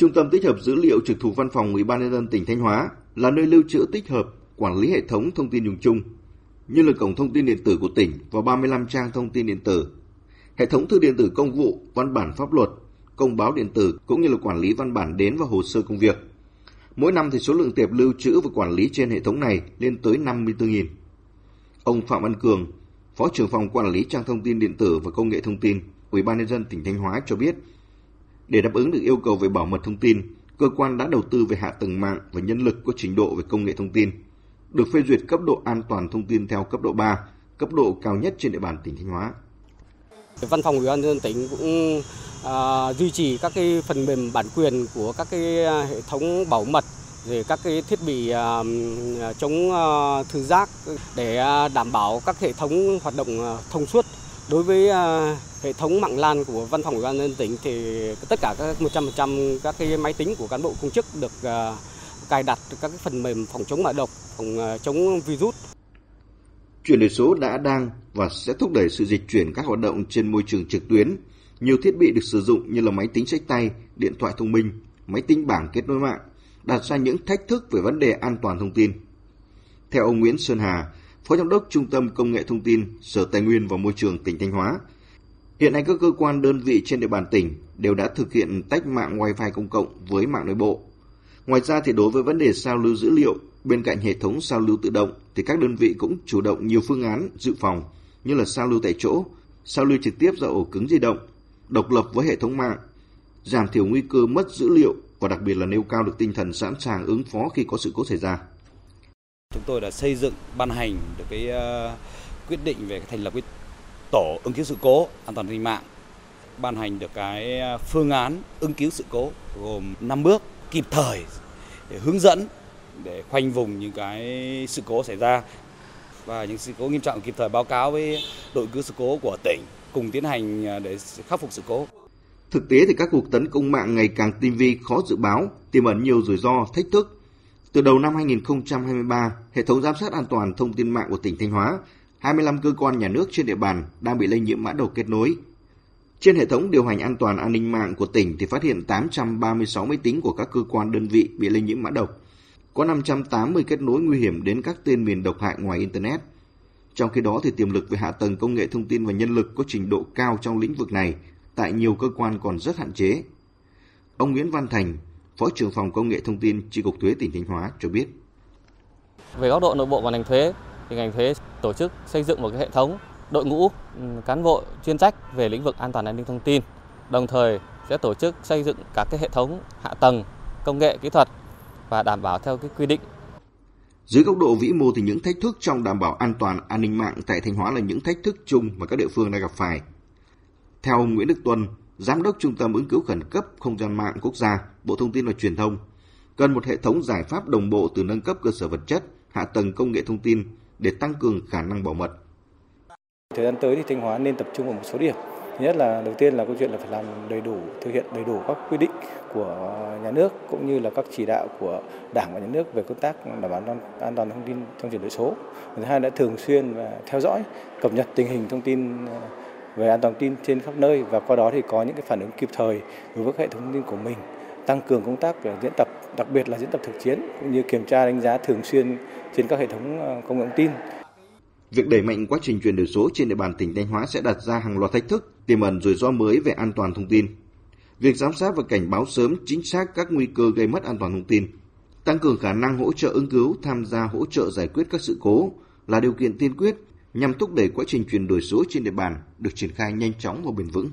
Trung tâm tích hợp dữ liệu trực thuộc Văn phòng Ủy ban nhân dân tỉnh Thanh Hóa là nơi lưu trữ tích hợp, quản lý hệ thống thông tin dùng chung, như là cổng thông tin điện tử của tỉnh và 35 trang thông tin điện tử, hệ thống thư điện tử công vụ, văn bản pháp luật, công báo điện tử cũng như là quản lý văn bản đến và hồ sơ công việc. Mỗi năm thì số lượng tệp lưu trữ và quản lý trên hệ thống này lên tới 54.000. Ông Phạm Văn Cường, Phó trưởng phòng quản lý trang thông tin điện tử và công nghệ thông tin, Ủy ban nhân dân tỉnh Thanh Hóa cho biết, để đáp ứng được yêu cầu về bảo mật thông tin, cơ quan đã đầu tư về hạ tầng mạng và nhân lực có trình độ về công nghệ thông tin, được phê duyệt cấp độ an toàn thông tin theo cấp độ 3, cấp độ cao nhất trên địa bàn tỉnh Thanh Hóa. Văn phòng Ủy ban nhân dân tỉnh cũng à, duy trì các cái phần mềm bản quyền của các cái à, hệ thống bảo mật rồi các cái thiết bị à, chống à, thư giác để à, đảm bảo các hệ thống hoạt động à, thông suốt đối với à, hệ thống mạng LAN của Văn phòng Ủy ban nhân tỉnh thì tất cả các 100% các cái máy tính của cán bộ công chức được à, cài đặt các phần mềm phòng chống mã độc, phòng à, chống virus Chuyển đổi số đã đang và sẽ thúc đẩy sự dịch chuyển các hoạt động trên môi trường trực tuyến. Nhiều thiết bị được sử dụng như là máy tính sách tay, điện thoại thông minh, máy tính bảng kết nối mạng, đặt ra những thách thức về vấn đề an toàn thông tin. Theo ông Nguyễn Sơn Hà, Phó Giám đốc Trung tâm Công nghệ Thông tin, Sở Tài nguyên và Môi trường tỉnh Thanh Hóa, hiện nay các cơ quan đơn vị trên địa bàn tỉnh đều đã thực hiện tách mạng Wi-Fi công cộng với mạng nội bộ. Ngoài ra thì đối với vấn đề sao lưu dữ liệu, bên cạnh hệ thống sao lưu tự động thì các đơn vị cũng chủ động nhiều phương án dự phòng như là sao lưu tại chỗ, sao lưu trực tiếp ra ổ cứng di động, độc lập với hệ thống mạng, giảm thiểu nguy cơ mất dữ liệu và đặc biệt là nêu cao được tinh thần sẵn sàng ứng phó khi có sự cố xảy ra. Chúng tôi đã xây dựng ban hành được cái uh, quyết định về thành lập cái tổ ứng cứu sự cố an toàn tin mạng, ban hành được cái ờ, phương án ứng cứu sự cố gồm 5 bước kịp thời để hướng dẫn để khoanh vùng những cái sự cố xảy ra và những sự cố nghiêm trọng kịp thời báo cáo với đội cứu sự cố của tỉnh cùng tiến hành ờ, để khắc phục sự cố. Thực tế thì các cuộc tấn công mạng ngày càng tinh vi, khó dự báo, tiềm ẩn nhiều rủi ro, thách thức. Từ đầu năm 2023, hệ thống giám sát an toàn thông tin mạng của tỉnh Thanh Hóa, 25 cơ quan nhà nước trên địa bàn đang bị lây nhiễm mã độc kết nối. Trên hệ thống điều hành an toàn an ninh mạng của tỉnh thì phát hiện 836 máy tính của các cơ quan đơn vị bị lây nhiễm mã độc. Có 580 kết nối nguy hiểm đến các tên miền độc hại ngoài Internet. Trong khi đó thì tiềm lực về hạ tầng công nghệ thông tin và nhân lực có trình độ cao trong lĩnh vực này tại nhiều cơ quan còn rất hạn chế. Ông Nguyễn Văn Thành, Phó trưởng phòng công nghệ thông tin Chi cục thuế tỉnh Thanh Hóa cho biết. Về góc độ nội bộ và ngành thuế thì ngành thuế tổ chức xây dựng một cái hệ thống đội ngũ cán bộ chuyên trách về lĩnh vực an toàn an ninh thông tin. Đồng thời sẽ tổ chức xây dựng các cái hệ thống hạ tầng công nghệ kỹ thuật và đảm bảo theo cái quy định. Dưới góc độ vĩ mô thì những thách thức trong đảm bảo an toàn an ninh mạng tại Thanh Hóa là những thách thức chung mà các địa phương đang gặp phải. Theo ông Nguyễn Đức Tuân, Giám đốc Trung tâm ứng cứu khẩn cấp không gian mạng quốc gia, Bộ Thông tin và Truyền thông, cần một hệ thống giải pháp đồng bộ từ nâng cấp cơ sở vật chất, hạ tầng công nghệ thông tin để tăng cường khả năng bảo mật. Thời gian tới thì Thanh Hóa nên tập trung vào một số điểm. Thứ nhất là đầu tiên là câu chuyện là phải làm đầy đủ, thực hiện đầy đủ các quy định của nhà nước cũng như là các chỉ đạo của Đảng và nhà nước về công tác đảm bảo an toàn thông tin trong chuyển đổi số. Thứ hai là thường xuyên và theo dõi, cập nhật tình hình thông tin về an toàn tin trên khắp nơi và qua đó thì có những cái phản ứng kịp thời đối với hệ thống thông tin của mình tăng cường công tác diễn tập đặc biệt là diễn tập thực chiến cũng như kiểm tra đánh giá thường xuyên trên các hệ thống ờ, công nghệ thông tin Việc đẩy mạnh quá trình chuyển đổi số trên địa bàn tỉnh Thanh Hóa sẽ đặt ra hàng loạt thách thức, tiềm ẩn rủi ro mới về an toàn thông tin. Việc giám sát và cảnh báo sớm chính xác các nguy cơ gây mất an toàn thông tin, tăng cường khả năng hỗ trợ ứng cứu, tham gia hỗ trợ giải quyết các sự cố là điều kiện tiên quyết nhằm thúc đẩy quá trình chuyển đổi số trên địa bàn được triển khai nhanh chóng và bền vững.